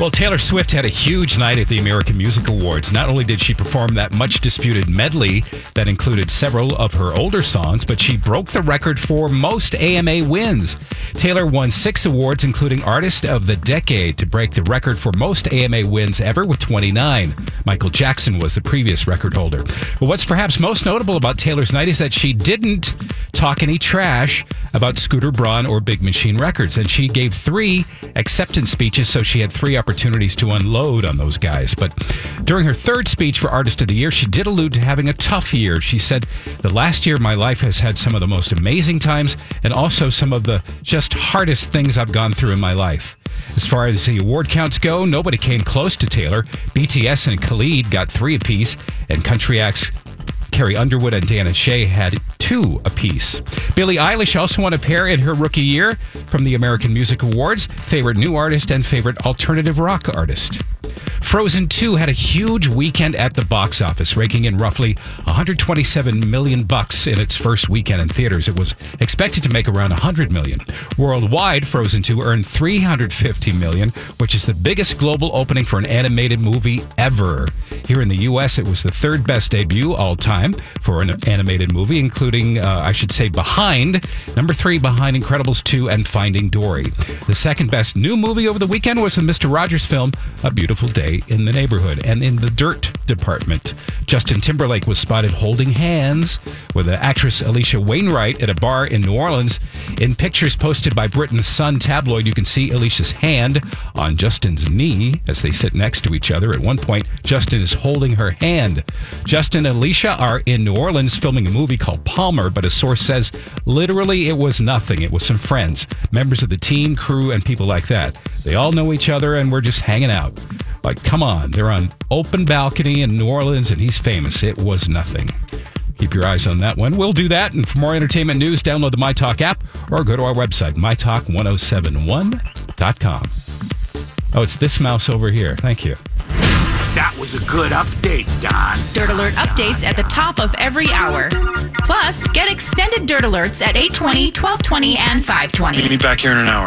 Well, Taylor Swift had a huge night at the American Music Awards. Not only did she perform that much disputed medley that included several of her older songs, but she broke the record for most AMA wins. Taylor won six awards, including Artist of the Decade, to break the record for most AMA wins ever with 29. Michael Jackson was the previous record holder. But what's perhaps most notable about Taylor's night is that she didn't talk any trash about Scooter Braun or Big Machine Records, and she gave three acceptance speeches, so she had three opportunities to unload on those guys. But during her third speech for Artist of the Year, she did allude to having a tough year. She said, The last year of my life has had some of the most amazing times and also some of the just hardest things I've gone through in my life. As far as the award counts go, nobody came close to Taylor. BTS and Khalid got three apiece, and country acts Carrie Underwood and Dan and Shay had two apiece. Billie Eilish also won a pair in her rookie year from the American Music Awards Favorite New Artist and Favorite Alternative Rock Artist. Frozen 2 had a huge weekend at the box office, raking in roughly 127 million bucks in its first weekend in theaters. It was expected to make around 100 million. Worldwide, Frozen 2 earned 350 million, which is the biggest global opening for an animated movie ever. Here in the US, it was the third best debut all time for an animated movie, including, uh, I should say, behind number three, behind Incredibles 2 and Finding Dory. The second best new movie over the weekend was the Mr. Rogers film, A Beautiful Day in the Neighborhood. And in the dirt department, Justin Timberlake was spotted holding hands with the actress Alisha Wainwright at a bar in New Orleans. In pictures posted by Britain's Sun tabloid, you can see Alisha's hand on Justin's knee as they sit next to each other. At one point, Justin is holding her hand. Justin and Alisha are in New Orleans filming a movie called Palmer, but a source says literally it was nothing. It was some friends, members of the team, crew, and people like that. They all know each other and we're just hanging out. Like, come on, they're on open balcony in New Orleans and he's famous. It was nothing. Keep your eyes on that one. We'll do that. And for more entertainment news, download the MyTalk app or go to our website, mytalk1071.com. Oh, it's this mouse over here. Thank you. That was a good update, Don. Dirt Alert updates at the top of every hour. Plus, get extended Dirt Alerts at 820, 1220, and 520. Meet me back here in an hour.